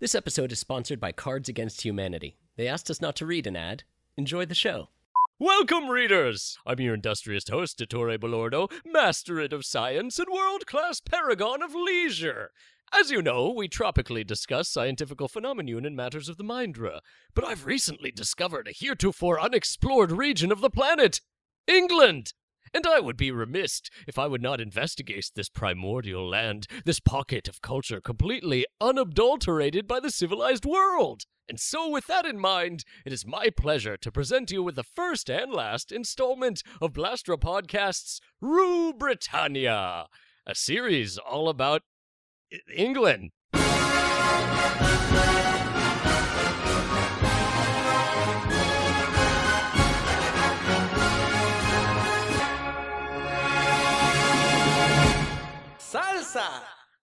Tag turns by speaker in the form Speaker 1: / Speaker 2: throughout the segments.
Speaker 1: This episode is sponsored by Cards Against Humanity. They asked us not to read an ad. Enjoy the show. Welcome, readers! I'm your industrious host, Dottore Balordo, masterate of science and world class paragon of leisure. As you know, we tropically discuss scientific phenomenon and matters of the mindra, but I've recently discovered a heretofore unexplored region of the planet England! And I would be remiss if I would not investigate this primordial land, this pocket of culture completely unadulterated by the civilized world. And so, with that in mind, it is my pleasure to present you with the first and last installment of Blastra Podcast's Rue Britannia, a series all about England.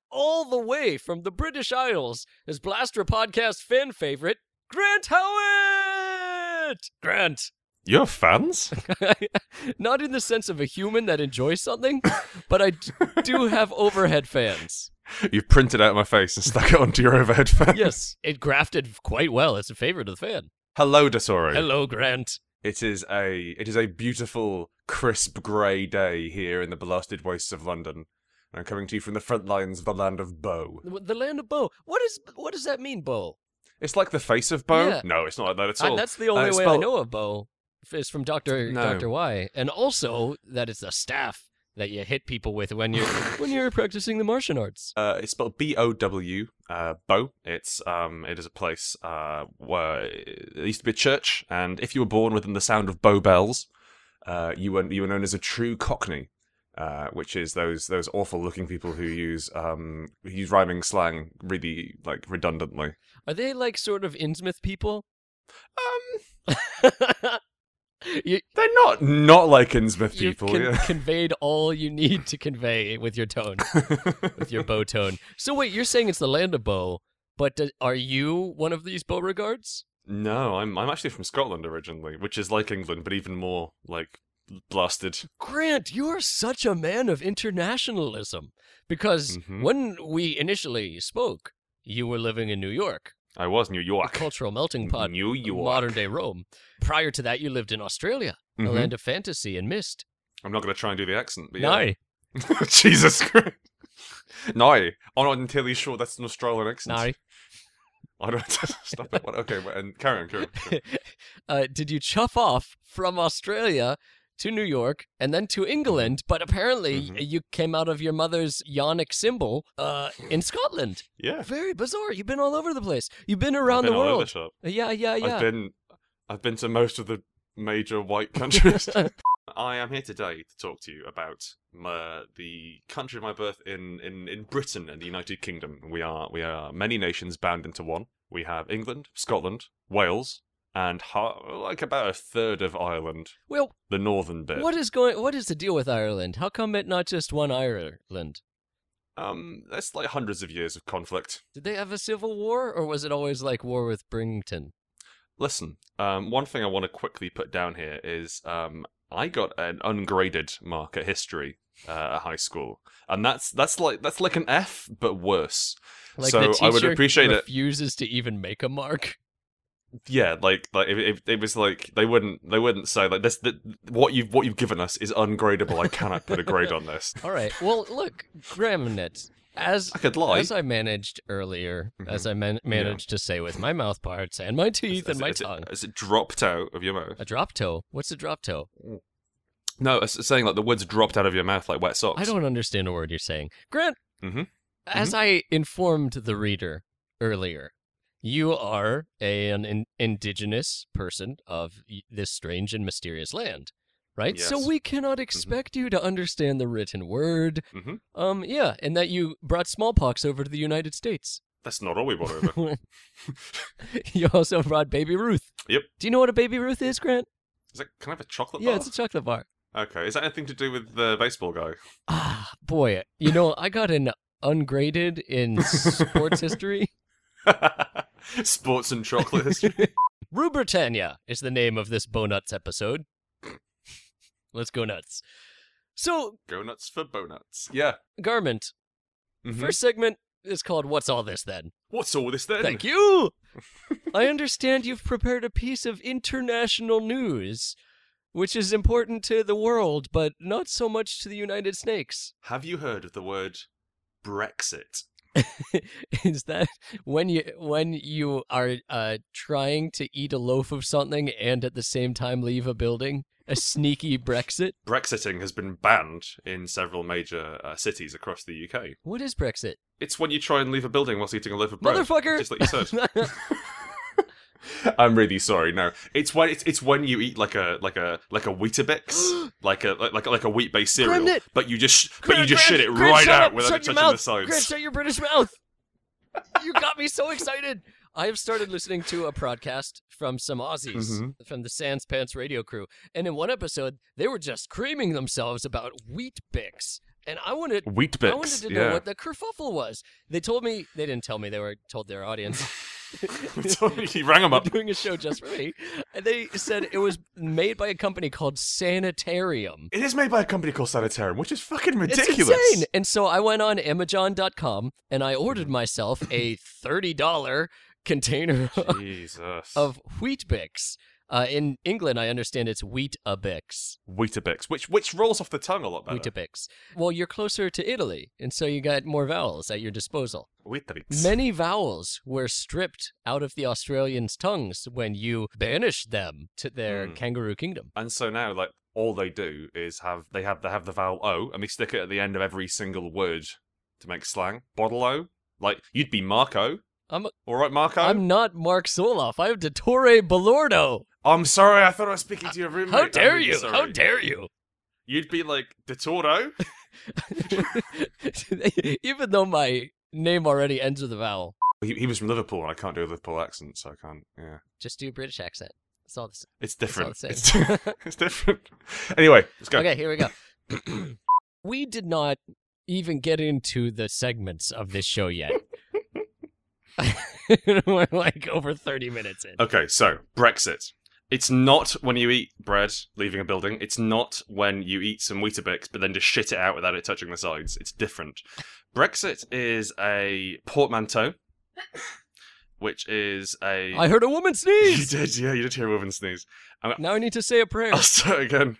Speaker 1: All the way from the British Isles is Blaster Podcast fan favorite, Grant Howitt! Grant!
Speaker 2: You're fans?
Speaker 1: Not in the sense of a human that enjoys something, but I d- do have overhead fans.
Speaker 2: You've printed out my face and stuck it onto your overhead fan.
Speaker 1: Yes, it grafted quite well as a favorite of the fan.
Speaker 2: Hello, Desore.
Speaker 1: Hello, Grant.
Speaker 2: It is a it is a beautiful, crisp grey day here in the blasted wastes of London. I'm coming to you from the front lines of the land of Bow.
Speaker 1: The land of Bo. What is what does that mean, Bo?
Speaker 2: It's like the face of Bow.
Speaker 1: Yeah.
Speaker 2: No, it's not like that at
Speaker 1: Uh,
Speaker 2: all.
Speaker 1: that's the only
Speaker 2: Uh,
Speaker 1: way I know of Bo. Is from Doctor
Speaker 2: No.
Speaker 1: Doctor Y, and also that it's a staff that you hit people with when you're when you're practicing the martial arts.
Speaker 2: Uh, it's spelled B O W. Uh, Bow. It's um, it is a place uh, where it used to be a church, and if you were born within the sound of Bow bells, uh, you were you were known as a true Cockney, uh, which is those those awful looking people who use um who use rhyming slang really like redundantly.
Speaker 1: Are they like sort of Innsmouth people?
Speaker 2: Um,
Speaker 1: you
Speaker 2: they're not not like Innsmouth people.
Speaker 1: con-
Speaker 2: yeah.
Speaker 1: conveyed all you need to convey with your tone, with your bow tone. So wait, you're saying it's the land of bow, but do- are you one of these Beauregards?
Speaker 2: no, I'm I'm actually from Scotland originally, which is like England, but even more like blasted.
Speaker 1: Grant, you are such a man of internationalism. Because
Speaker 2: Mhm.
Speaker 1: when we initially spoke, you were living in New York,
Speaker 2: I was New
Speaker 1: a
Speaker 2: York.
Speaker 1: cultural melting pot,
Speaker 2: New York.
Speaker 1: modern day Rome. Prior to that, you lived in Australia, a
Speaker 2: Mhm.
Speaker 1: land of fantasy and mist.
Speaker 2: I'm not going to try and do the accent, but yeah.
Speaker 1: No,
Speaker 2: Jesus Christ. No, I'm not entirely sure that's an Australian accent.
Speaker 1: no.
Speaker 2: I don't stop it. What? Okay, and carry on, carry on. carry
Speaker 1: uh, did you chuff off from Australia to New York and then to England? But apparently,
Speaker 2: Mhm.
Speaker 1: you came out of your mother's yonic symbol uh, in Scotland.
Speaker 2: Yeah,
Speaker 1: Very bizarre. You've been all over the place. You've been around
Speaker 2: been
Speaker 1: the world.
Speaker 2: shop.
Speaker 1: Yeah, yeah, yeah.
Speaker 2: I've been, I've been to most of the major white countries. I am here today to talk to you about my, the country of my birth in, in, in Britain and the United Kingdom. We are we are many nations bound into one. We have England, Scotland, Wales, and like about a third of Ireland,
Speaker 1: well,
Speaker 2: the northern bit.
Speaker 1: what is going? What is the deal with Ireland? How come it not just one Ireland?
Speaker 2: Um, that's like hundreds of years of conflict.
Speaker 1: Did they have a civil war, or was it always like war with Brington?
Speaker 2: Listen, um, one thing I want to quickly put down here is um, I got an ungraded mark at history uh, at high school, and that's that's like that's like an F, but worse.
Speaker 1: Like
Speaker 2: so
Speaker 1: the teacher
Speaker 2: I would appreciate it.
Speaker 1: refuses to even make a mark.
Speaker 2: Yeah, like like it, it, it was like they wouldn't they wouldn't say like this. The, what you've what you've given us is ungradable. I cannot put a grade on this.
Speaker 1: All right. Well, look, Gramenet, as
Speaker 2: I could lie.
Speaker 1: as I managed earlier, as I man- managed to say with my mouth parts and my teeth
Speaker 2: As-
Speaker 1: and my
Speaker 2: as it-
Speaker 1: tongue,
Speaker 2: as it dropped out of your mouth.
Speaker 1: a drop toe. What's a drop toe?
Speaker 2: No, it's saying like the words dropped out of your mouth like wet socks.
Speaker 1: I don't understand a word you're saying, Grant.
Speaker 2: Mhm.
Speaker 1: As I informed the reader earlier, you are a, an in- indigenous person of this strange and mysterious land, right? So
Speaker 2: Yes. Mm-hmm.
Speaker 1: we cannot expect you to understand the written word.
Speaker 2: Mm-hmm.
Speaker 1: Um, yeah, and that you brought smallpox over to the United States.
Speaker 2: That's not all we brought over.
Speaker 1: you also brought Baby Ruth.
Speaker 2: Yep.
Speaker 1: Do you know what a Baby Ruth is, Grant?
Speaker 2: Is that can I have a chocolate
Speaker 1: Yeah,
Speaker 2: bar?
Speaker 1: Yeah, it's a chocolate bar.
Speaker 2: Okay, is that anything to do with the baseball guy?
Speaker 1: Ah, boy, you know I got an ungraded in sports history.
Speaker 2: Sports and chocolate history.
Speaker 1: Rue Britannia is the name of this Bonuts episode. Let's go nuts. So,
Speaker 2: Go nuts for bonuts. Yeah.
Speaker 1: Garment,
Speaker 2: Mhm.
Speaker 1: first segment is called What's All This Then?
Speaker 2: What's all this then?
Speaker 1: Thank you. I understand you've prepared a piece of international news, which is important to the world, but not so much to the United Snakes.
Speaker 2: Have you heard of the word Brexit?
Speaker 1: is that when you when you are uh, trying to eat a loaf of something and at the same time leave a building? A sneaky Brexit?
Speaker 2: Brexiting has been banned in several major uh, cities across the UK.
Speaker 1: What is Brexit?
Speaker 2: It's when you try and leave a building whilst eating a loaf of bread.
Speaker 1: Motherfucker!
Speaker 2: Just like you said. I'm really sorry. No, it's when it's, it's when you eat like a like a like a Weetabix, like a like like a wheat based cereal, but you just but you just
Speaker 1: Grant,
Speaker 2: shit it right out
Speaker 1: up,
Speaker 2: without it touching the sides.
Speaker 1: Grant, shut your British mouth. you got me so excited. I have started listening to a podcast from some Aussies
Speaker 2: Mhm.
Speaker 1: from the Sans Pants radio crew, and in one episode they were just creaming themselves about wheat bix, and I wanted.
Speaker 2: Wheat bix.
Speaker 1: I wanted to know
Speaker 2: yeah.
Speaker 1: what the kerfuffle was. They told me they didn't tell me. They were told their audience.
Speaker 2: he rang
Speaker 1: them
Speaker 2: up.
Speaker 1: doing a show just for me, and they said it was made by a company called Sanitarium.
Speaker 2: It is made by a company called Sanitarium, which is fucking ridiculous.
Speaker 1: It's insane. And so I went on Amazon.com and I ordered myself a thirty dollar container
Speaker 2: Jesus.
Speaker 1: of Weet-Bix. Uh, in England, I understand it's Wheat Bix.
Speaker 2: Weetabix, which which rolls off the tongue a lot better.
Speaker 1: Weet-Bix. Well, you're closer to Italy, and so you got more vowels at your disposal.
Speaker 2: Weetabix.
Speaker 1: Many vowels were stripped out of the Australians' tongues when you banished them to their
Speaker 2: Hmm.
Speaker 1: kangaroo kingdom.
Speaker 2: And so now, like, all they do is have they have they have the vowel O, and they stick it at the end of every single word to make slang. Bottle O, like you'd be Marco.
Speaker 1: I'm
Speaker 2: All right, Marco.
Speaker 1: I'm not Mark Soloff. I'm Dottore Balordo.
Speaker 2: I'm sorry. I thought I was speaking to your roommate.
Speaker 1: How dare
Speaker 2: really
Speaker 1: you?
Speaker 2: sorry.
Speaker 1: How dare you?
Speaker 2: You'd be like Dottoro.
Speaker 1: Even though my name already ends with a vowel,
Speaker 2: He, he was from Liverpool, and I can't do a Liverpool accent, so I can't. Yeah,
Speaker 1: just do a British accent. That's all. This.
Speaker 2: it's
Speaker 1: all
Speaker 2: different.
Speaker 1: the
Speaker 2: It's,
Speaker 1: same.
Speaker 2: it's different. Anyway, let's go.
Speaker 1: Okay, here we go. we did not even get into the segments of this show yet. We're like over 30 minutes in.
Speaker 2: Okay, so Brexit. It's not when you eat bread leaving a building. It's not when you eat some Weetabix but then just shit it out without it touching the sides. It's different. Brexit is a portmanteau, which is a.
Speaker 1: I heard a woman sneeze!
Speaker 2: you did, yeah, you did hear a woman sneeze.
Speaker 1: Now I need to say a prayer.
Speaker 2: I'll start again.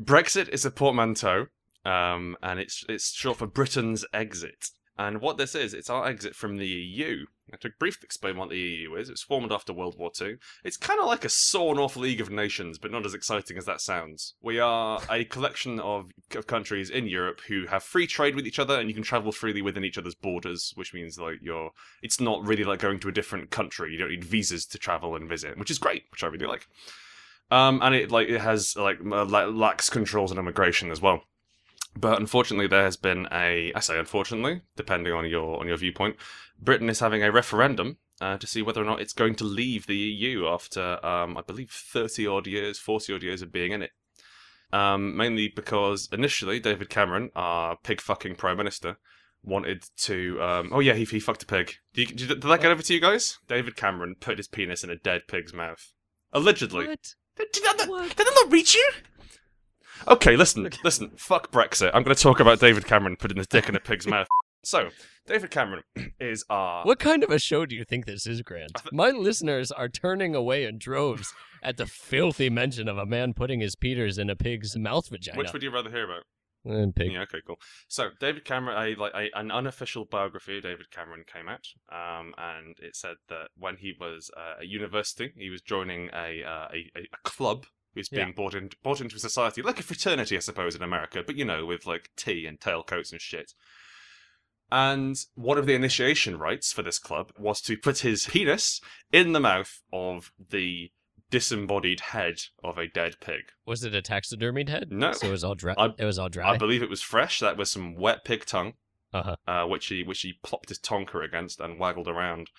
Speaker 2: Brexit is a portmanteau, um, and it's it's short for Britain's exit. And what this is, it's our exit from the EU. To briefly explain what the EU is, it was formed after World War II. It's kind of like a sawn-off League of Nations, but not as exciting as that sounds. We are a collection of, of countries in Europe who have free trade with each other, and you can travel freely within each other's borders, which means like you're. It's not really like going to a different country. You don't need visas to travel and visit, which is great, which I really like. Um, and it like it has like lax controls on immigration as well. But unfortunately, there has been a I say unfortunately, depending on your on your viewpoint, Britain is having a referendum uh, to see whether or not it's going to leave the EU after um, I believe thirty odd years, forty odd years of being in it. Um, mainly because initially David Cameron, our pig fucking prime minister, wanted to. Um, oh yeah, he he fucked a pig. Did, you, did, that get over to you guys? David Cameron put his penis in a dead pig's mouth, allegedly.
Speaker 1: What?
Speaker 2: Did, that,
Speaker 1: What?
Speaker 2: did that not reach you? Okay, listen, listen. Fuck Brexit. I'm going to talk about David Cameron putting his dick in a pig's mouth. So, David Cameron is our.
Speaker 1: What kind of a show do you think this is, Grant? My listeners are turning away in droves at the filthy mention of a man putting his peters in a pig's mouth vagina.
Speaker 2: Which would you rather hear about?
Speaker 1: Eh, pig.
Speaker 2: Yeah, okay, cool. So, David Cameron, a like a, an unofficial biography of David Cameron came out, um, and it said that when he was uh, at university, he was joining a uh, a, a, a club. He was being
Speaker 1: Yeah.
Speaker 2: brought in brought into society, like a fraternity, I suppose, in America, but you know, with like tea and tailcoats and shit. And one of the initiation rites for this club was to put his penis in the mouth of the disembodied head of a dead pig.
Speaker 1: Was it a taxidermied head?
Speaker 2: No.
Speaker 1: So it was all dry.
Speaker 2: I-
Speaker 1: it was all dry.
Speaker 2: I believe it was fresh. That was some wet pig tongue.
Speaker 1: Uh-huh.
Speaker 2: uh, which he which he plopped his tonker against and waggled around.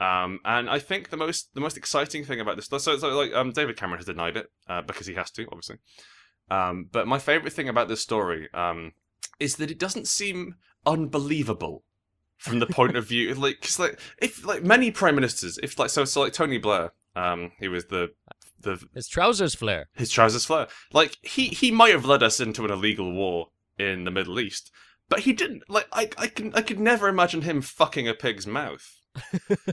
Speaker 2: Um, and I think the most the most exciting thing about this, so, so like um, David Cameron has denied it uh, because he has to, obviously. Um, but my favorite thing about this story um, is that it doesn't seem unbelievable from the point of view, like, cause like if like many prime ministers, if like so, so like Tony Blair, um, he was the the
Speaker 1: His trousers flare.
Speaker 2: his trousers flare. Like he he might have led us into an illegal war in the Middle East, but he didn't. Like I I can I could never imagine him fucking a pig's mouth.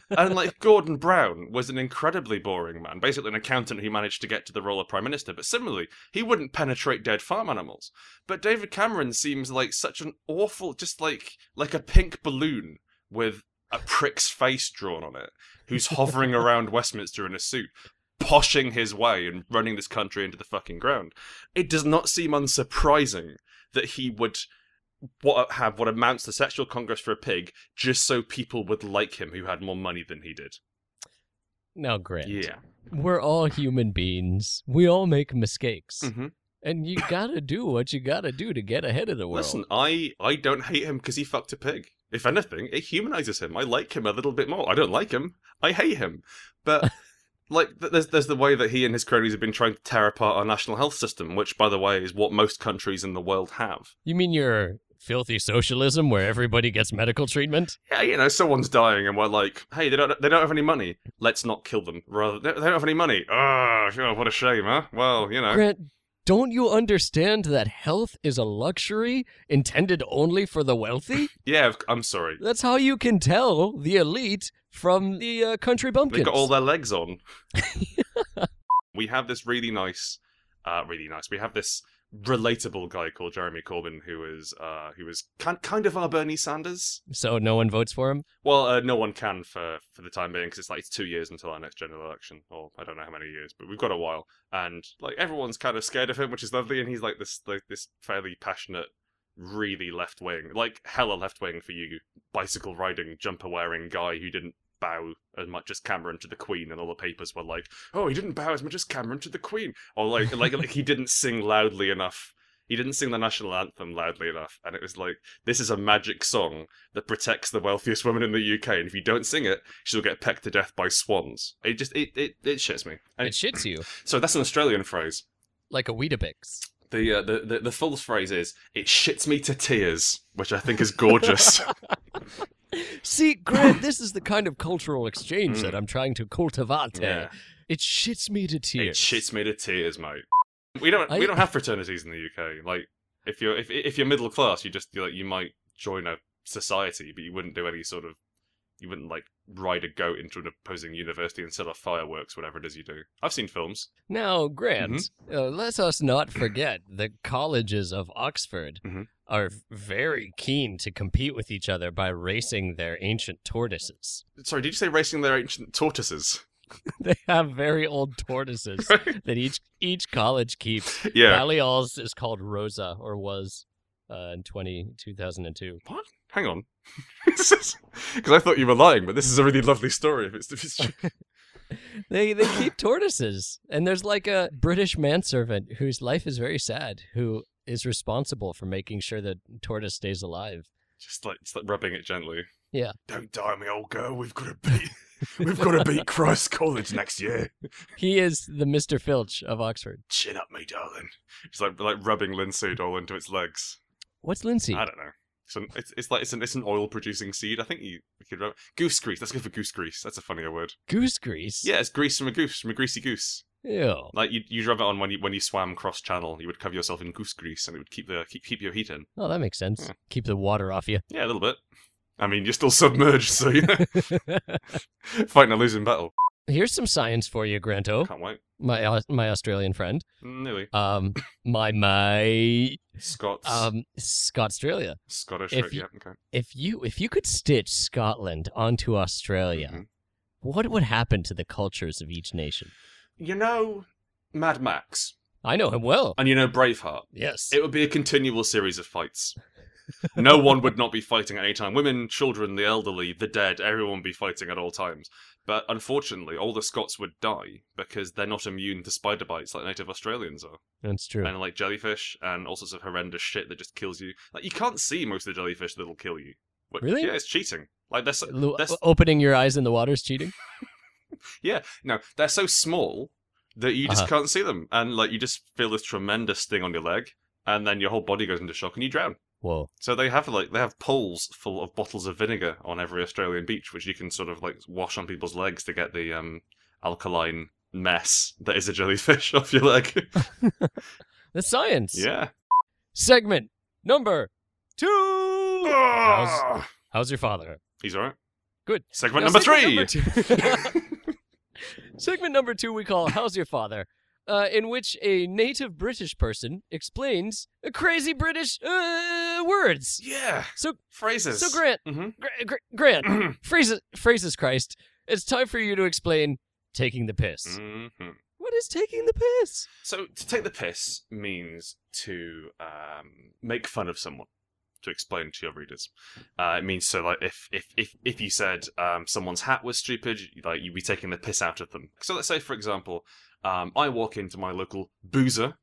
Speaker 2: And like Gordon Brown was an incredibly boring man, basically an accountant who managed to get to the role of prime minister. But similarly, he wouldn't penetrate dead farm animals. But David Cameron seems like such an awful, just like like a pink balloon with a prick's face drawn on it, who's hovering around Westminster in a suit, poshing his way and running this country into the fucking ground. It does not seem unsurprising that he would what have what amounts to sexual congress for a pig just so people would like him who had more money than he did.
Speaker 1: Now, Grant,
Speaker 2: Yeah.
Speaker 1: we're all human beings. We all make mistakes.
Speaker 2: hmm
Speaker 1: And you gotta do what you gotta do to get ahead of the world.
Speaker 2: Listen, I I don't hate him because he fucked a pig. If anything, it humanizes him. I like him a little bit more. I don't like him. I hate him. But like, there's there's the way that he and his cronies have been trying to tear apart our national health system, which, by the way, is what most countries in the world have.
Speaker 1: You mean your filthy socialism where everybody gets medical treatment?
Speaker 2: Yeah, you know, someone's dying, and we're like, hey, they don't they don't have any money. Let's not kill them. Rather, they don't have any money. Oh, what a shame, huh? Well, you know.
Speaker 1: Grant, don't you understand that health is a luxury intended only for the wealthy?
Speaker 2: Yeah, I'm sorry.
Speaker 1: That's how you can tell the elite from the uh, country bumpkins.
Speaker 2: They got all their legs on. we have this really nice, uh, really nice. We have this relatable guy called Jeremy Corbyn, who is, uh, who is kind kind of our Bernie Sanders.
Speaker 1: So no one votes for him?
Speaker 2: Well, uh, no one can for for the time being because it's like it's two years until our next general election, or I don't know how many years, but we've got a while. And like everyone's kind of scared of him, which is lovely. And he's like this like this fairly passionate, really left wing, like hella left wing for you, bicycle riding, jumper wearing guy who didn't bow as much as Cameron to the Queen, and all the papers were like, "Oh, he didn't bow as much as Cameron to the Queen," or like like like he didn't sing loudly enough. He didn't sing the national anthem loudly enough, and it was like, this is a magic song that protects the wealthiest woman in the UK, and if you don't sing it, she'll get pecked to death by swans. It just it it, it shits me. And
Speaker 1: It shits you
Speaker 2: so that's an Australian phrase.
Speaker 1: like a Weetabix.
Speaker 2: The, uh, the the the full phrase is "it shits me to tears," which I think is gorgeous.
Speaker 1: See, Grant, this is the kind of cultural exchange
Speaker 2: Mm.
Speaker 1: that I'm trying to cultivate.
Speaker 2: yeah,
Speaker 1: It shits me to tears.
Speaker 2: it shits me to tears, mate. We don't
Speaker 1: I-
Speaker 2: we don't have fraternities in the UK. Like if you're if if you're middle class, you just like you might join a society, but you wouldn't do any sort of you wouldn't like ride a goat into an opposing university and set off fireworks, whatever it is you do. I've seen films.
Speaker 1: Now, Grant,
Speaker 2: Mm-hmm.
Speaker 1: uh, let us not forget the colleges of Oxford
Speaker 2: Mhm.
Speaker 1: Are very keen to compete with each other by racing their ancient tortoises.
Speaker 2: Sorry, did you say racing their ancient tortoises?
Speaker 1: they have very old tortoises that each each college keeps.
Speaker 2: yeah.
Speaker 1: Balliol's is called Rosa, or was uh, in 20, 2002.
Speaker 2: What? Hang on. Because I thought you were lying, but this is a really lovely story. If it's, if it's true.
Speaker 1: They they keep tortoises, and there's like a British manservant whose life is very sad, who is responsible for making sure that tortoise stays alive.
Speaker 2: just like just like rubbing it gently.
Speaker 1: Yeah.
Speaker 2: Don't die, me old girl. We've got to beat. We've got to beat Christ College next year.
Speaker 1: He is the Mr. Filch of Oxford.
Speaker 2: Chin up, me darling. It's like like rubbing linseed all into its legs.
Speaker 1: What's linseed?
Speaker 2: I don't know. It's, an, it's, it's like it's an it's an oil producing seed. I think you, you could rub goose grease. Let's go for goose grease. That's a funnier word.
Speaker 1: Goose grease.
Speaker 2: Yeah, it's grease from a goose, from a greasy goose.
Speaker 1: Ew.
Speaker 2: Like you you rub it on when you when you swam cross channel. You would cover yourself in goose grease, and it would keep the keep, keep your heat in.
Speaker 1: Oh, that makes sense.
Speaker 2: Yeah.
Speaker 1: Keep the water off you.
Speaker 2: Yeah, a little bit. I mean, you're still submerged, so you know, fighting a losing battle.
Speaker 1: Here's some science for you, Granto,
Speaker 2: Can't wait.
Speaker 1: my my Australian friend.
Speaker 2: Nearly.
Speaker 1: Um, my my
Speaker 2: Scots.
Speaker 1: um, Scotstralia.
Speaker 2: Scottish.
Speaker 1: if
Speaker 2: right,
Speaker 1: you-
Speaker 2: yeah, okay.
Speaker 1: If you if you could stitch Scotland onto Australia,
Speaker 2: Mhm.
Speaker 1: what would happen to the cultures of each nation?
Speaker 2: You know Mad Max,
Speaker 1: I know him well.
Speaker 2: and you know Braveheart.
Speaker 1: Yes.
Speaker 2: It would be a continual series of fights. no one would not be fighting at any time. Women, children, the elderly, the dead, everyone would be fighting at all times. But unfortunately, all the Scots would die because they're not immune to spider bites like native Australians are.
Speaker 1: That's true.
Speaker 2: And like jellyfish and all sorts of horrendous shit that just kills you. Like you can't see most of the jellyfish that'll kill you. But,
Speaker 1: Really?
Speaker 2: Yeah, it's cheating. Like they're so,
Speaker 1: Lu-
Speaker 2: they're, s-
Speaker 1: Opening your eyes in the water is cheating.
Speaker 2: yeah, no, they're so small that you just
Speaker 1: Uh-huh.
Speaker 2: can't see them, and like you just feel this tremendous sting on your leg, and then your whole body goes into shock and you drown.
Speaker 1: Whoa.
Speaker 2: So they have like they have poles full of bottles of vinegar on every Australian beach, which you can sort of like wash on people's legs to get the um, alkaline mess that is a jellyfish off your leg.
Speaker 1: The science.
Speaker 2: yeah.
Speaker 1: Segment number two. How's,
Speaker 2: Ah!
Speaker 1: how's your father?
Speaker 2: He's alright.
Speaker 1: Good.
Speaker 2: Segment
Speaker 1: Now,
Speaker 2: number three.
Speaker 1: number segment number two we call How's Your Father? Uh, in which a native British person explains crazy British uh, words.
Speaker 2: yeah.
Speaker 1: So,
Speaker 2: Phrases.
Speaker 1: so Grant,
Speaker 2: hmm
Speaker 1: Gra- Gra- Grant, phrases, phrases Christ, it's time for you to explain taking the piss.
Speaker 2: hmm
Speaker 1: What is taking the piss?
Speaker 2: So to take the piss means to um, make fun of someone. To explain to your readers, uh, it means so like if if if if you said um, someone's hat was stupid, like you'd be taking the piss out of them. So let's say, for example, um, I walk into my local boozer,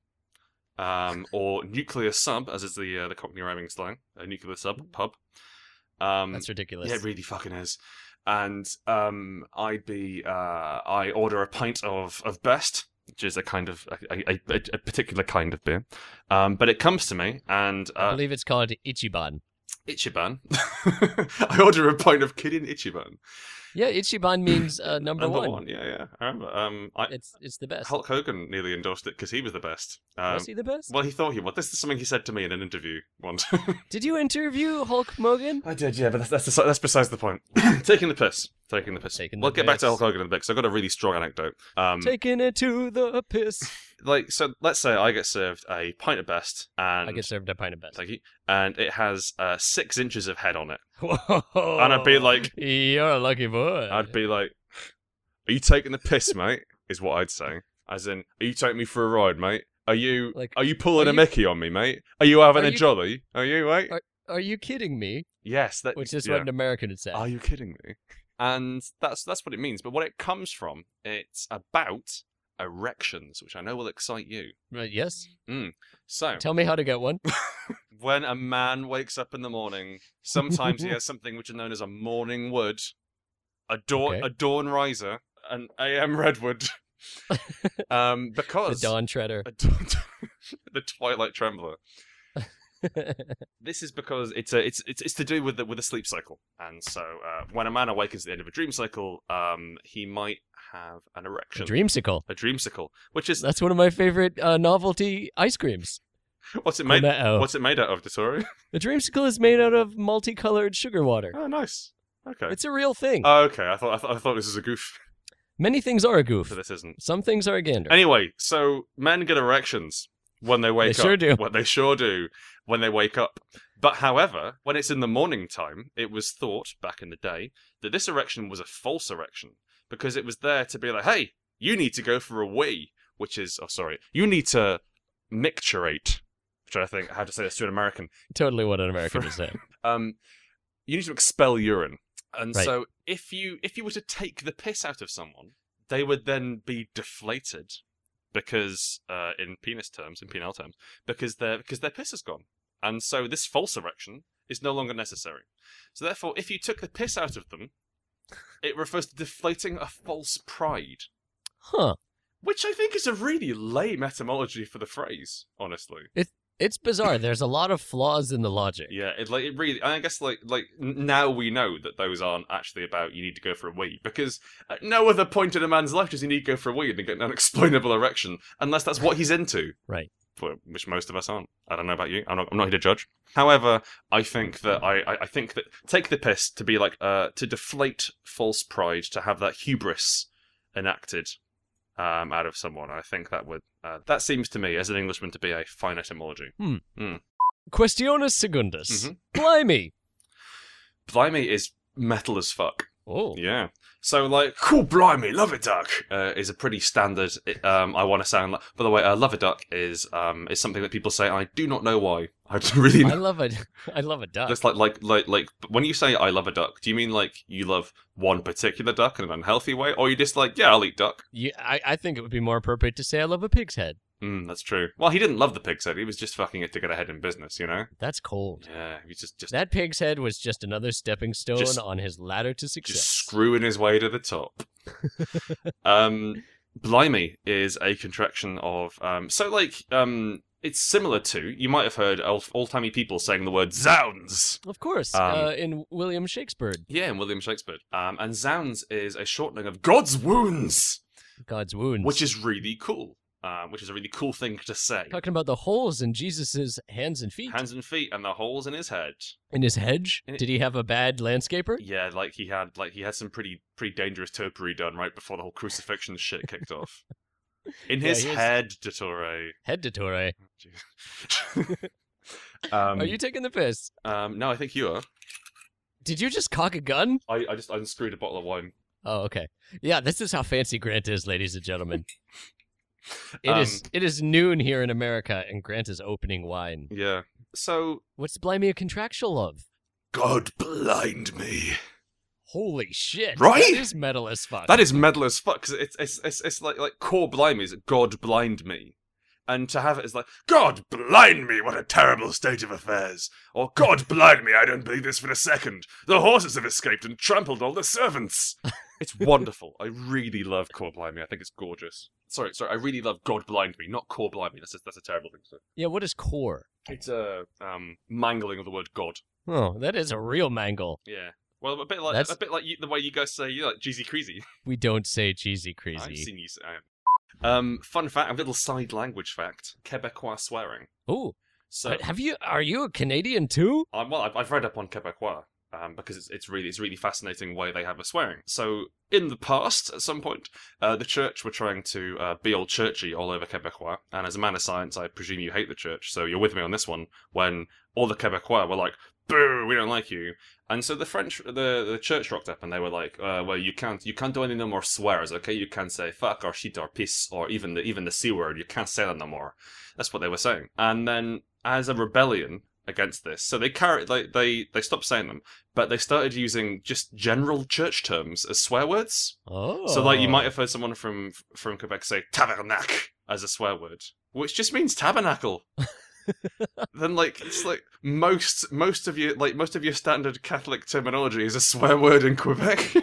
Speaker 2: um, or nuclear sub, as is the uh, the Cockney rhyming slang, a nuclear sub pub. Um,
Speaker 1: That's ridiculous.
Speaker 2: yeah, it really fucking is. And um, I'd be, uh, I order a pint of, of best, which is a kind of a, a, a, particular kind of beer. Um, but it comes to me, and
Speaker 1: I
Speaker 2: uh,
Speaker 1: believe it's called Ichiban.
Speaker 2: Ichiban. I order a pint of Kirin Ichiban.
Speaker 1: Yeah, Ichiban means uh, number,
Speaker 2: Number
Speaker 1: one.
Speaker 2: one. Yeah, yeah. I remember. Um, I,
Speaker 1: It's it's the best.
Speaker 2: Hulk Hogan nearly endorsed it because he was the best. Um,
Speaker 1: Was he the best?
Speaker 2: well, he thought he was. This is something he said to me in an interview once.
Speaker 1: Did you interview Hulk Hogan?
Speaker 2: I did, yeah, but that's that's, that's besides the point. Taking the piss. Taking the piss.
Speaker 1: Taking
Speaker 2: we'll
Speaker 1: the
Speaker 2: get back to. Hulk Hogan in a bit because I've got a really strong anecdote. Um,
Speaker 1: Taking it to the piss.
Speaker 2: Like, so let's say I get served a pint of best, and
Speaker 1: I get served a pint of best.
Speaker 2: thank you, and it has uh, six inches of head on it.
Speaker 1: Whoa.
Speaker 2: And I'd be like-
Speaker 1: You're a lucky boy.
Speaker 2: I'd be like, "Are you taking the piss, mate?" Is what I'd say. As in, "Are you taking me for a ride, mate? Are you
Speaker 1: Like,
Speaker 2: are you pulling
Speaker 1: are
Speaker 2: a
Speaker 1: you-
Speaker 2: Mickey on me, mate? Are you having
Speaker 1: Are
Speaker 2: a
Speaker 1: you-
Speaker 2: jolly? Are you, mate?"
Speaker 1: Are you kidding me?
Speaker 2: yes, that
Speaker 1: Which is
Speaker 2: yeah.
Speaker 1: what an American would say.
Speaker 2: Are you kidding me? And that's that's what it means. But what it comes from, it's about erections, which I know will excite you.
Speaker 1: Right, yes. Mm.
Speaker 2: So,
Speaker 1: Tell me how to get one.
Speaker 2: when a man wakes up in the morning, sometimes he has something which is known as a morning wood, a dawn
Speaker 1: Okay.
Speaker 2: a dawn riser, an AM redwood. um,
Speaker 1: The
Speaker 2: because
Speaker 1: Dawn Treader.
Speaker 2: a dawn- the twilight trembler. This is because it's a it's it's, it's to do with the with the sleep cycle, and so uh, when a man awakens at the end of a dream cycle, um, he might have an erection.
Speaker 1: a dreamsicle.
Speaker 2: a dreamsicle, which is
Speaker 1: That's one of my favorite uh, novelty ice creams.
Speaker 2: what's it made?
Speaker 1: Cornetto.
Speaker 2: What's it made out of, Dotori?
Speaker 1: The dreamsicle is made out of multicolored sugar water.
Speaker 2: Oh, nice. Okay.
Speaker 1: It's a real thing.
Speaker 2: Oh, okay. I thought I thought I thought this was a goof,
Speaker 1: Many things are a goof.
Speaker 2: but this isn't.
Speaker 1: Some things are a gander.
Speaker 2: Anyway, so men get erections when they wake
Speaker 1: They
Speaker 2: up.
Speaker 1: sure do.
Speaker 2: Well, they sure do when they wake up. But however, when it's in the morning time, it was thought back in the day that this erection was a false erection because it was there to be like, hey, you need to go for a wee, which is, oh, sorry, you need to micturate, which I think, I how to say this to an American.
Speaker 1: Totally what an American would say.
Speaker 2: Um, you need to expel urine. And
Speaker 1: Right.
Speaker 2: so if you if you were to take the piss out of someone, they would then be deflated because uh, in penis terms, in penile terms, because their because their piss is gone. And so this false erection is no longer necessary. So therefore, if you took the piss out of them, it refers to deflating a false pride,
Speaker 1: Huh.
Speaker 2: which I think is a really lame etymology for the phrase, honestly.
Speaker 1: It's bizarre. There's a lot of flaws in the logic.
Speaker 2: Yeah, it like it really. I guess like like now we know that those aren't actually about you need to go for a wee because at no other point in a man's life does he need to go for a wee and get an unexplainable erection unless that's what he's into.
Speaker 1: Right.
Speaker 2: Which most of us aren't. I don't know about you. I'm not. I'm not here to judge. However, I think that I, I, I think that take the piss to be like uh to deflate false pride to have that hubris enacted um out of someone. I think that would uh, that seems to me as an Englishman to be a fine etymology.
Speaker 1: Questiones secundus.
Speaker 2: Mhm.
Speaker 1: Blimey.
Speaker 2: Blimey is metal as fuck.
Speaker 1: Oh.
Speaker 2: Yeah. So like, cool, blimey, love it duck uh, is a pretty standard. Um, I want to sound. Like, by the way, uh, love a duck is um is something that people say. I do not know why. I really
Speaker 1: I
Speaker 2: know.
Speaker 1: love a, I love a duck.
Speaker 2: Just like like like like when you say I love a duck, do you mean like you love one particular duck in an unhealthy way, or you just like yeah, I'll eat duck?
Speaker 1: You, I, I think it would be more appropriate to say I love a pig's head.
Speaker 2: Mm, that's true. Well, he didn't love the pig's head. He was just fucking it to get ahead in business, you know.
Speaker 1: That's cold.
Speaker 2: Yeah, he was just just
Speaker 1: That pig's head was just another stepping stone
Speaker 2: Just-
Speaker 1: on his ladder to success.
Speaker 2: just screwing his way to the top. um, blimey is a contraction of um, so like um, it's similar to you might have heard old timey people saying the word zounds.
Speaker 1: Of course,
Speaker 2: Um,
Speaker 1: uh, in William Shakespeare,
Speaker 2: Yeah, in William Shakespeare. Um, and zounds is a shortening of God's wounds,
Speaker 1: God's wounds.
Speaker 2: which is really cool. Um, which is a really cool thing to say.
Speaker 1: Talking about the holes in Jesus's hands and feet.
Speaker 2: Hands and feet, and the holes in his head.
Speaker 1: in his hedge?
Speaker 2: In
Speaker 1: Did he have a bad landscaper?
Speaker 2: Yeah, like he had, like he had some pretty, pretty dangerous topiary done right before the whole crucifixion shit kicked off. In
Speaker 1: Yeah,
Speaker 2: his head, Dottore.
Speaker 1: Head to Torre.
Speaker 2: um,
Speaker 1: Are you taking the piss?
Speaker 2: um, no, I think you are.
Speaker 1: Did you just cock a gun?
Speaker 2: I, I just unscrewed a bottle of wine.
Speaker 1: Oh, okay. Yeah, this is how fancy Grant is, ladies and gentlemen. It is
Speaker 2: Um,
Speaker 1: it is noon here in America, and Grant is opening wine.
Speaker 2: Yeah. So
Speaker 1: What's Blimey a contractual of?
Speaker 2: God blind me.
Speaker 1: Holy shit!
Speaker 2: Right?
Speaker 1: That is metal as fuck.
Speaker 2: That is metal as fuck. Cause it's it's it's it's like like core blimey is God blind me, and to have it is like God blind me. What a terrible state of affairs. Or God blind me. I don't believe this for a second. The horses have escaped and trampled all the servants. it's wonderful. I really love core blind me. I think it's gorgeous. Sorry, sorry. I really love God blind me, not core blind me. That's a, that's a terrible thing to say.
Speaker 1: yeah. What is core?
Speaker 2: It's a um mangling of the word God.
Speaker 1: Oh, that is a real mangle.
Speaker 2: Yeah. Well, a bit like
Speaker 1: That's-
Speaker 2: a bit like you, the way you guys say you're like Jeezy Creasy.
Speaker 1: We don't say cheesy
Speaker 2: I've
Speaker 1: crazy.
Speaker 2: seen you say. Um, fun fact, a little side language fact: Quebecois swearing.
Speaker 1: Ooh,
Speaker 2: So,
Speaker 1: have you? Are you a Canadian too?
Speaker 2: um, well, I've, I've read up on Quebecois um, because it's, it's really it's really fascinating way they have a swearing. So, in the past, at some point, uh, the church were trying to uh, be all churchy all over Quebecois, and as a man of science, I presume you hate the church, so you're with me on this one. When all the Quebecois were like, "Boo, we don't like you," and so the French, the the church rocked up, and they were like, uh, "Well, you can't you can't do any no more swears, okay? You can't say fuck or shit or piss or even the even the c word. You can't say that no more." That's what they were saying. And then, as a rebellion against this, so they carry they they they stopped saying them, but they started using just general church terms as swear words.
Speaker 1: Oh,
Speaker 2: So, like, you might oh. have heard someone from from Quebec say "tabernacle" as a swear word, which just means tabernacle. then, like, it's like most most of your like most of your standard Catholic terminology is a swear word in Quebec.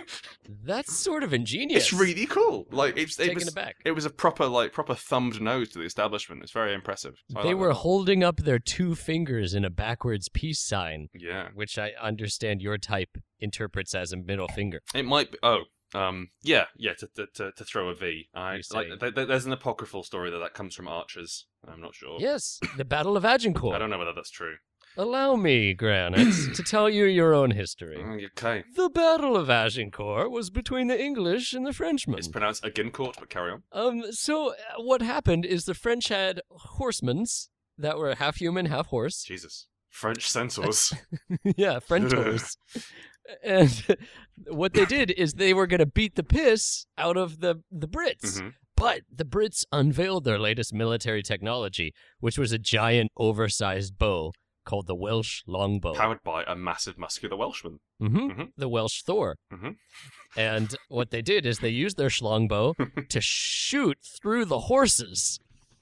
Speaker 1: That's sort of ingenious.
Speaker 2: It's really cool. Like, it's, it was
Speaker 1: aback.
Speaker 2: it was a proper like proper thumbed nose to the establishment. It's very impressive. So
Speaker 1: They
Speaker 2: like
Speaker 1: were
Speaker 2: that.
Speaker 1: holding up their two fingers in a backwards peace sign,
Speaker 2: yeah.
Speaker 1: which I understand your type interprets as a middle finger.
Speaker 2: It might be. Oh, um, yeah, yeah. To to to, throw a V. I like. Th- th- there's an apocryphal story that that comes from archers. I'm not sure.
Speaker 1: Yes, the Battle of Agincourt.
Speaker 2: I don't know whether that's true.
Speaker 1: Allow me, Granite, to tell you your own history.
Speaker 2: Okay.
Speaker 1: The Battle of Agincourt was between the English and the Frenchmen.
Speaker 2: It's pronounced Agincourt, but carry on.
Speaker 1: Um, so uh, what happened is the French had horsemans that were half human, half horse.
Speaker 2: Jesus. French centaurs.
Speaker 1: yeah, Frentours. and what they did is they were going to beat the piss out of the the Brits.
Speaker 2: Mhm.
Speaker 1: But the Brits unveiled their latest military technology, which was a giant oversized bow called the Welsh longbow.
Speaker 2: Powered by a massive muscular Welshman.
Speaker 1: hmm
Speaker 2: Mhm.
Speaker 1: The Welsh Thor.
Speaker 2: Mhm.
Speaker 1: And what they did is they used their schlongbow to shoot through the horses.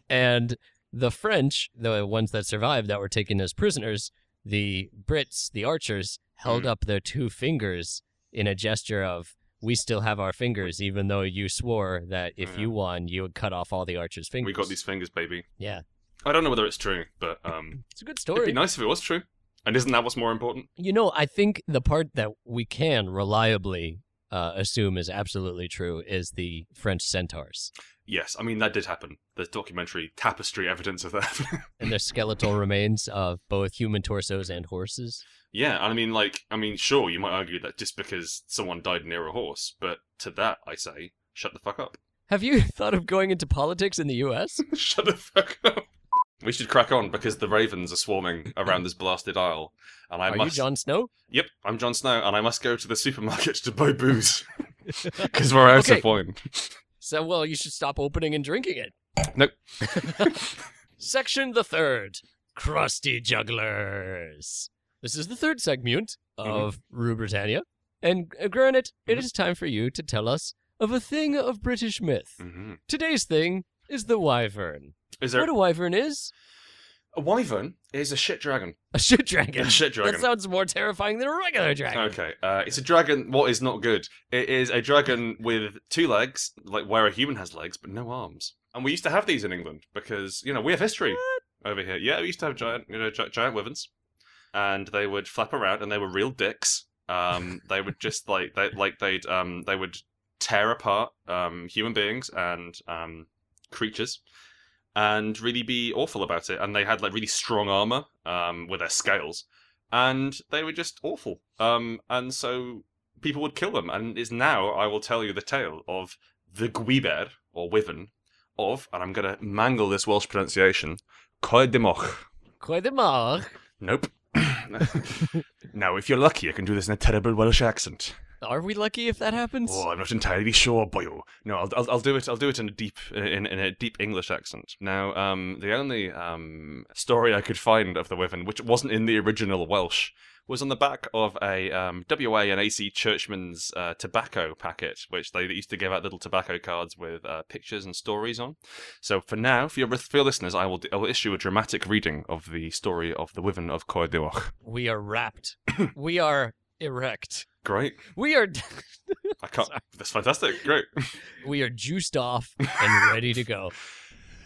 Speaker 1: And the French, the ones that survived that were taken as prisoners, the Brits, the archers, held
Speaker 2: Mm.
Speaker 1: up their two fingers in a gesture of, we still have our fingers, even though you swore that if
Speaker 2: Yeah.
Speaker 1: you won, you would cut off all the archers' fingers.
Speaker 2: We got these fingers, baby.
Speaker 1: Yeah.
Speaker 2: I don't know whether it's true, but um,
Speaker 1: It's a good story.
Speaker 2: it'd be nice if it was true. And isn't that what's more important?
Speaker 1: You know, I think the part that we can reliably uh, assume is absolutely true is the French centaurs
Speaker 2: Yes, I mean that did happen. There's documentary tapestry evidence of that.
Speaker 1: and their skeletal remains of both human torsos and horses.
Speaker 2: yeah, and I mean, like, I mean, sure, you might argue that just because someone died near a horse, but to that I say, shut the fuck up.
Speaker 1: Have you thought of going into politics in the U.S.?
Speaker 2: shut the fuck up. We should crack on because the ravens are swarming around this blasted isle, and I
Speaker 1: Are
Speaker 2: must.
Speaker 1: you Jon Snow?
Speaker 2: Yep, I'm Jon Snow, and I must go to the supermarket to buy booze because we're out
Speaker 1: Okay.
Speaker 2: of wine.
Speaker 1: So, well, you should stop opening and drinking it.
Speaker 2: Nope.
Speaker 1: Section the third Crusty Jugglers. This is the third segment of Rue Britannia. And, uh, Granite, it
Speaker 2: Mhm.
Speaker 1: is time for you to tell us of a thing of British myth.
Speaker 2: hmm
Speaker 1: Today's thing is the wyvern.
Speaker 2: Is there
Speaker 1: What a wyvern is?
Speaker 2: a wyvern? Is a shit dragon?
Speaker 1: A shit dragon.
Speaker 2: A shit dragon.
Speaker 1: That sounds more terrifying than a regular dragon.
Speaker 2: Okay, uh, it's a dragon. What is not good? It is a dragon with two legs, like where a human has legs, but no arms. And we used to have these in England because you know we have history over here. Yeah, we used to have giant, you know, gi- giant wyverns, and they would flap around, and they were real dicks. Um, they would just like they like they'd um they would tear apart um human beings and um creatures, and really be awful about it. And they had like really strong armor um, with their scales, and they were just awful. Um, and so people would kill them. And it's now I will tell you the tale of the Gwiber or Wyvern of, and I'm gonna mangle this Welsh pronunciation, Coedimoch.
Speaker 1: Coedemar.
Speaker 2: Nope. now, if you're lucky, I can do this in a terrible Welsh accent.
Speaker 1: Are we lucky if that happens?
Speaker 2: Oh, I'm not entirely sure, boyo. No, I'll, I'll, I'll do it. I'll do it in a deep, in, in a deep English accent. Now, um, the only um story I could find of the Wyvern, which wasn't in the original Welsh, was on the back of a um, WA and AC Churchman's uh, tobacco packet, which they used to give out little tobacco cards with uh, pictures and stories on. So for now, for your, for your listeners, I will, I will issue a dramatic reading of the story of the Wyvern of Coedioch.
Speaker 1: We are wrapped. we are erect.
Speaker 2: Great.
Speaker 1: We are
Speaker 2: I can't. That's fantastic. Great.
Speaker 1: we are juiced off and ready to go.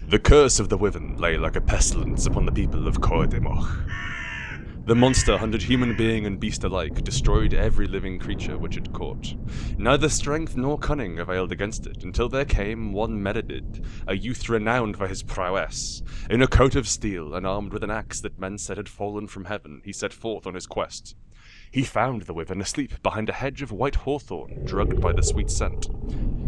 Speaker 2: The curse of the Wyvern lay like a pestilence upon the people of Coedimoch. The monster hunted human being and beast alike, destroyed every living creature which it caught. Neither strength nor cunning availed against it, until there came one Medadid, a youth renowned for his prowess. In a coat of steel, and armed with an axe that men said had fallen from heaven, he set forth on his quest. He found the wyvern asleep behind a hedge of white hawthorn, drugged by the sweet scent.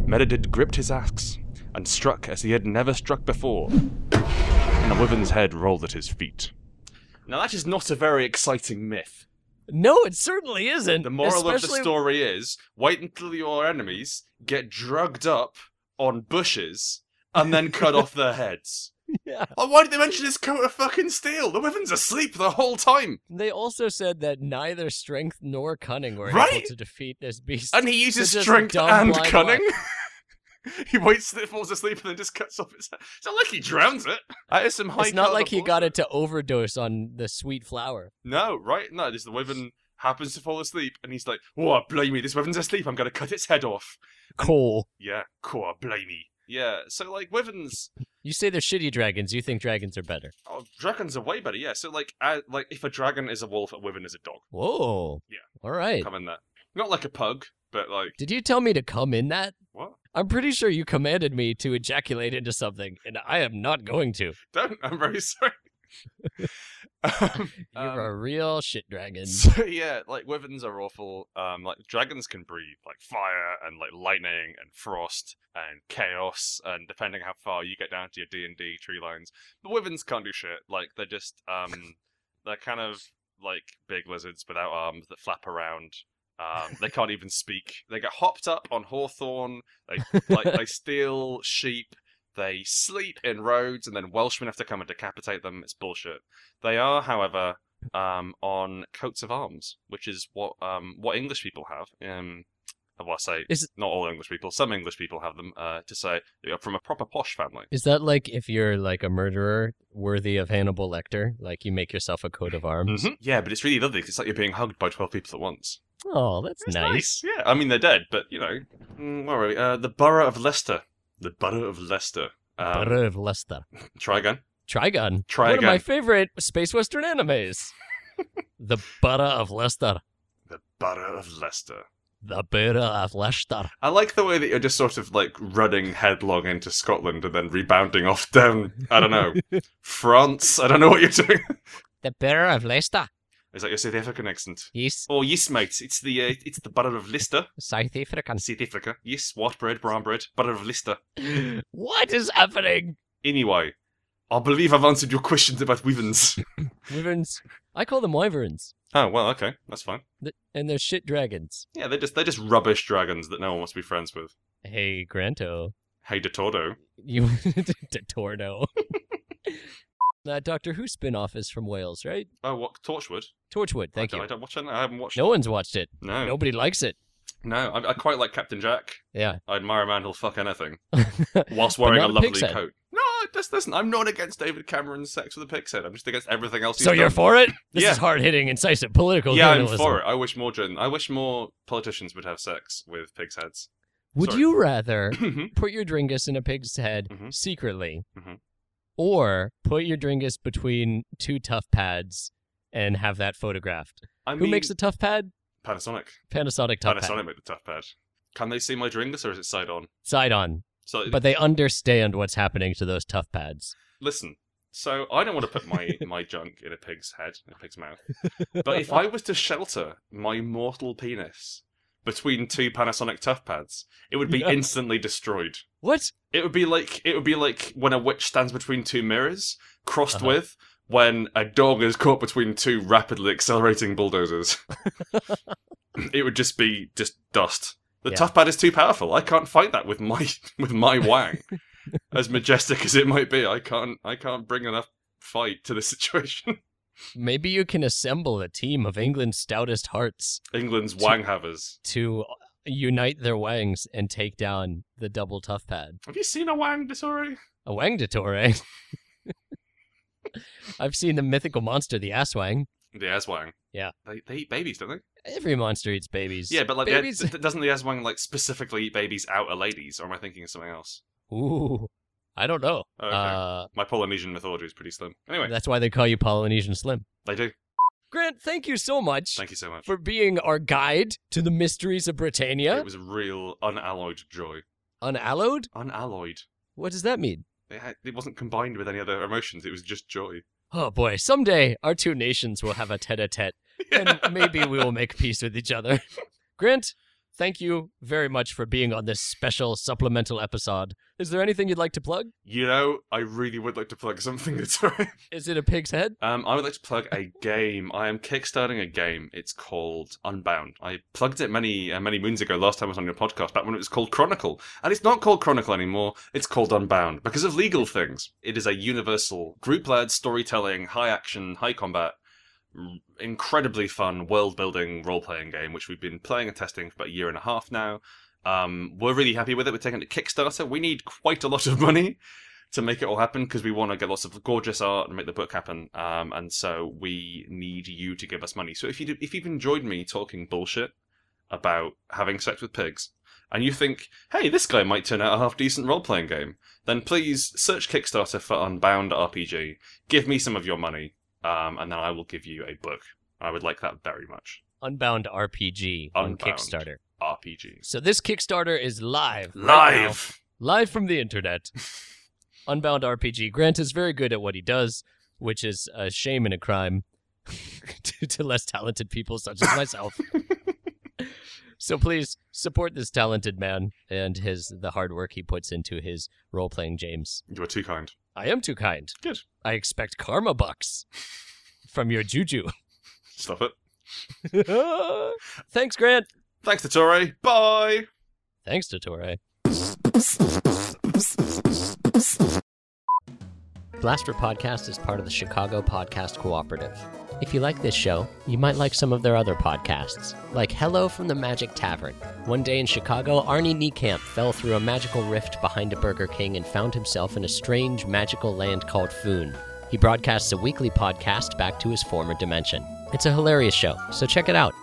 Speaker 2: Medadid gripped his axe, and struck as he had never struck before, and the wyvern's head rolled at his feet. Now that is not a very exciting myth.
Speaker 1: No, it certainly isn't.
Speaker 2: The moral of the
Speaker 1: especially-
Speaker 2: story is wait until your enemies get drugged up on bushes and then cut off their heads.
Speaker 1: Yeah.
Speaker 2: Oh, why did they mention his coat of fucking steel? The wyvern's asleep the whole time.
Speaker 1: They also said that neither strength nor cunning were
Speaker 2: Right?
Speaker 1: able to defeat this beast.
Speaker 2: And he uses strength and cunning. he waits till it falls asleep and then just cuts off its head. It's not like he drowns it. That is some high
Speaker 1: it's not like he got it to overdose on the sweet flower.
Speaker 2: No, right? No, this the wyvern happens to fall asleep and he's like, Oh, blame me, this wyvern's asleep, I'm gonna cut its head off.
Speaker 1: Cool.
Speaker 2: Yeah, cool, blame me. Yeah, so like wyverns
Speaker 1: You say they're shitty dragons. You think dragons are better.
Speaker 2: Oh, dragons are way better. Yeah. So like, uh, like if a dragon is a wolf, a wyvern is a dog.
Speaker 1: Whoa.
Speaker 2: Yeah.
Speaker 1: All right.
Speaker 2: Come in that. Not like a pug, but like
Speaker 1: Did you tell me to come in that?
Speaker 2: what?
Speaker 1: I'm pretty sure you commanded me to ejaculate into something, and I am not going to.
Speaker 2: Don't. I'm very sorry. um,
Speaker 1: You're
Speaker 2: um,
Speaker 1: a real shit dragon.
Speaker 2: So yeah, like wyverns are awful. Um, like dragons can breathe like fire and like lightning and frost and chaos, and depending how far you get down to your D and D tree lines, but wyverns can't do shit. Like they're just um, they're kind of like big lizards without arms that flap around. Um, they can't even speak. They get hopped up on hawthorn. They like they steal sheep. They sleep in roads, and then Welshmen have to come and decapitate them. It's bullshit. They are, however, um, on coats of arms, which is what um, what English people have. Um, well, I say
Speaker 1: Is-
Speaker 2: not all English people. Some English people have them uh, to say you're from a proper posh family.
Speaker 1: Is that like if you're like a murderer worthy of Hannibal Lecter? Like you make yourself a coat of arms?
Speaker 2: Mhm. Yeah, but it's really lovely. It's like you're being hugged by twelve people at once.
Speaker 1: Oh, that's
Speaker 2: It's
Speaker 1: nice.
Speaker 2: Yeah, I mean they're dead, but you know, mm, we? Uh, the borough of Leicester. The borough of Leicester. Um,
Speaker 1: Borough of Leicester.
Speaker 2: Try again.
Speaker 1: Trigun.
Speaker 2: Try
Speaker 1: One of my favorite space western animes. the Borough of Leicester.
Speaker 2: The borough of Leicester.
Speaker 1: The Borough of Leicester.
Speaker 2: I like the way that you're just sort of like running headlong into Scotland and then rebounding off down. I don't know France. I don't know what you're doing.
Speaker 1: The Borough of Leicester.
Speaker 2: Is that your South African accent?
Speaker 1: Yes,
Speaker 2: Oh yes, mate. It's the uh, it's the butter of Leicester,
Speaker 1: South African.
Speaker 2: South Africa. Yes, white bread, brown bread, butter of Leicester.
Speaker 1: what is happening?
Speaker 2: Anyway, I believe I've answered your questions about wyverns.
Speaker 1: Wyverns. I call them wyverns.
Speaker 2: oh well, okay, that's fine.
Speaker 1: Th- And they're shit dragons.
Speaker 2: Yeah, they're just they're just rubbish dragons that no one wants to be friends with.
Speaker 1: Hey, Granto.
Speaker 2: Hey, Detordo.
Speaker 1: You. to Torno. That Doctor Who spin off is from Wales, right?
Speaker 2: Oh, what Torchwood?
Speaker 1: Torchwood, thank
Speaker 2: I,
Speaker 1: you.
Speaker 2: I don't watch it. I haven't watched.
Speaker 1: No one's watched it.
Speaker 2: it. No,
Speaker 1: Nobody likes it.
Speaker 2: no. I, I quite like Captain Jack.
Speaker 1: Yeah.
Speaker 2: I admire a man who'll fuck anything whilst wearing a lovely coat. No, just listen. I'm not against David Cameron's sex with a pig's head. I'm just against everything else. He's
Speaker 1: So you're for it? This
Speaker 2: Yeah.
Speaker 1: is hard hitting, incisive political
Speaker 2: Yeah, I'm for it. I wish more I wish more politicians would have sex with pigs' heads.
Speaker 1: Would
Speaker 2: Sorry.
Speaker 1: you rather
Speaker 2: Mhm.
Speaker 1: put your dringus in a pig's head
Speaker 2: Mhm.
Speaker 1: secretly,
Speaker 2: Mhm.
Speaker 1: Or put your dringus between two Toughpads and have that photographed?
Speaker 2: I
Speaker 1: Who
Speaker 2: mean,
Speaker 1: makes the Toughpad?
Speaker 2: Panasonic?
Speaker 1: Panasonic tough
Speaker 2: Panasonic
Speaker 1: pad.
Speaker 2: make the Toughpad. Can they see my dringus or is it side on?
Speaker 1: Side on.
Speaker 2: So
Speaker 1: But they understand what's happening to those Toughpads.
Speaker 2: listen. So I don't want to put my my junk in a pig's head, in a pig's mouth. But if I was to shelter my mortal penis between two Panasonic Toughpads, it would be
Speaker 1: Yeah.
Speaker 2: instantly destroyed.
Speaker 1: What?
Speaker 2: It would be like it would be like when a witch stands between two mirrors, crossed
Speaker 1: Uh-huh.
Speaker 2: with when a dog is caught between two rapidly accelerating bulldozers. it would just be just dust. The
Speaker 1: Yeah.
Speaker 2: Toughpad is too powerful. I can't fight that with my with my wang. as majestic as it might be, I can't I can't bring enough fight to the situation.
Speaker 1: Maybe you can assemble a team of England's stoutest hearts
Speaker 2: England's wang havers.
Speaker 1: to unite their wangs and take down the double Toughpad.
Speaker 2: Have you seen a wang, Disori?
Speaker 1: A wangdatore. I've seen the mythical monster, the asswang.
Speaker 2: The Aswang.
Speaker 1: Yeah.
Speaker 2: They, they eat babies, don't they?
Speaker 1: Every monster eats babies.
Speaker 2: Yeah, but like,
Speaker 1: babies.
Speaker 2: doesn't the Aswang like specifically eat babies out of ladies, or am I thinking of something else?
Speaker 1: Ooh, I don't know.
Speaker 2: Oh, Okay.
Speaker 1: Uh,
Speaker 2: My Polynesian mythology is pretty slim. Anyway,
Speaker 1: that's why they call you Polynesian Slim.
Speaker 2: they do.
Speaker 1: Grant, thank you so much
Speaker 2: Thank you so much.
Speaker 1: for being our guide to the mysteries of Britannia.
Speaker 2: It was a real unalloyed joy.
Speaker 1: Unalloyed?
Speaker 2: Unalloyed.
Speaker 1: What does that mean?
Speaker 2: It, had, it wasn't combined with any other emotions. It was just joy.
Speaker 1: Oh boy, someday our two nations will have a tete-a-tete, and maybe we will make peace with each other. Grant, thank you very much for being on this special supplemental episode. Is there anything you'd like to plug?
Speaker 2: You know, I really would like to plug something that's right.
Speaker 1: Is it a pig's head?
Speaker 2: Um, I would like to plug a game. I am kickstarting a game. It's called Unbound. I plugged it many uh, many moons ago. Last time I was on your podcast, back when it was called Chronicle, and it's not called Chronicle anymore. It's called Unbound because of legal things. It is a universal group-led storytelling, high action, high combat, incredibly fun world-building role-playing game, which we've been playing and testing for about a year and a half now. Um, we're really happy with it. We're taking it to Kickstarter. We need quite a lot of money to make it all happen because we want to get lots of gorgeous art and make the book happen. Um, and so we need you to give us money. So if you do, if you've enjoyed me talking bullshit about having sex with pigs, and you think, hey, this guy might turn out a half decent role playing game, then please search Kickstarter for Unbound RPG. Give me some of your money, um, and then I will give you a book. I would like that very much.
Speaker 1: Unbound RPG on Kickstarter.
Speaker 2: RPG
Speaker 1: So this Kickstarter is live. right
Speaker 2: live.
Speaker 1: live from the internet. Unbound RPG. Grant is very good at what he does, which is a shame and a crime to, to less talented people such as myself. so please support this talented man and his the hard work he puts into his role playing James.
Speaker 2: You are too kind.
Speaker 1: I am too kind.
Speaker 2: Good.
Speaker 1: I expect karma bucks from your juju.
Speaker 2: Stop it.
Speaker 1: Thanks, Grant.
Speaker 2: Thanks Dottore. Bye.
Speaker 1: Thanks Dottore. Blaster Podcast is part of the Chicago Podcast Cooperative. If you like this show, you might like some of their other podcasts, like Hello from the Magic Tavern. One day in Chicago, Arnie Niekamp fell through a magical rift behind a Burger King and found himself in a strange magical land called Foon. He broadcasts a weekly podcast back to his former dimension. It's a hilarious show, so check it out.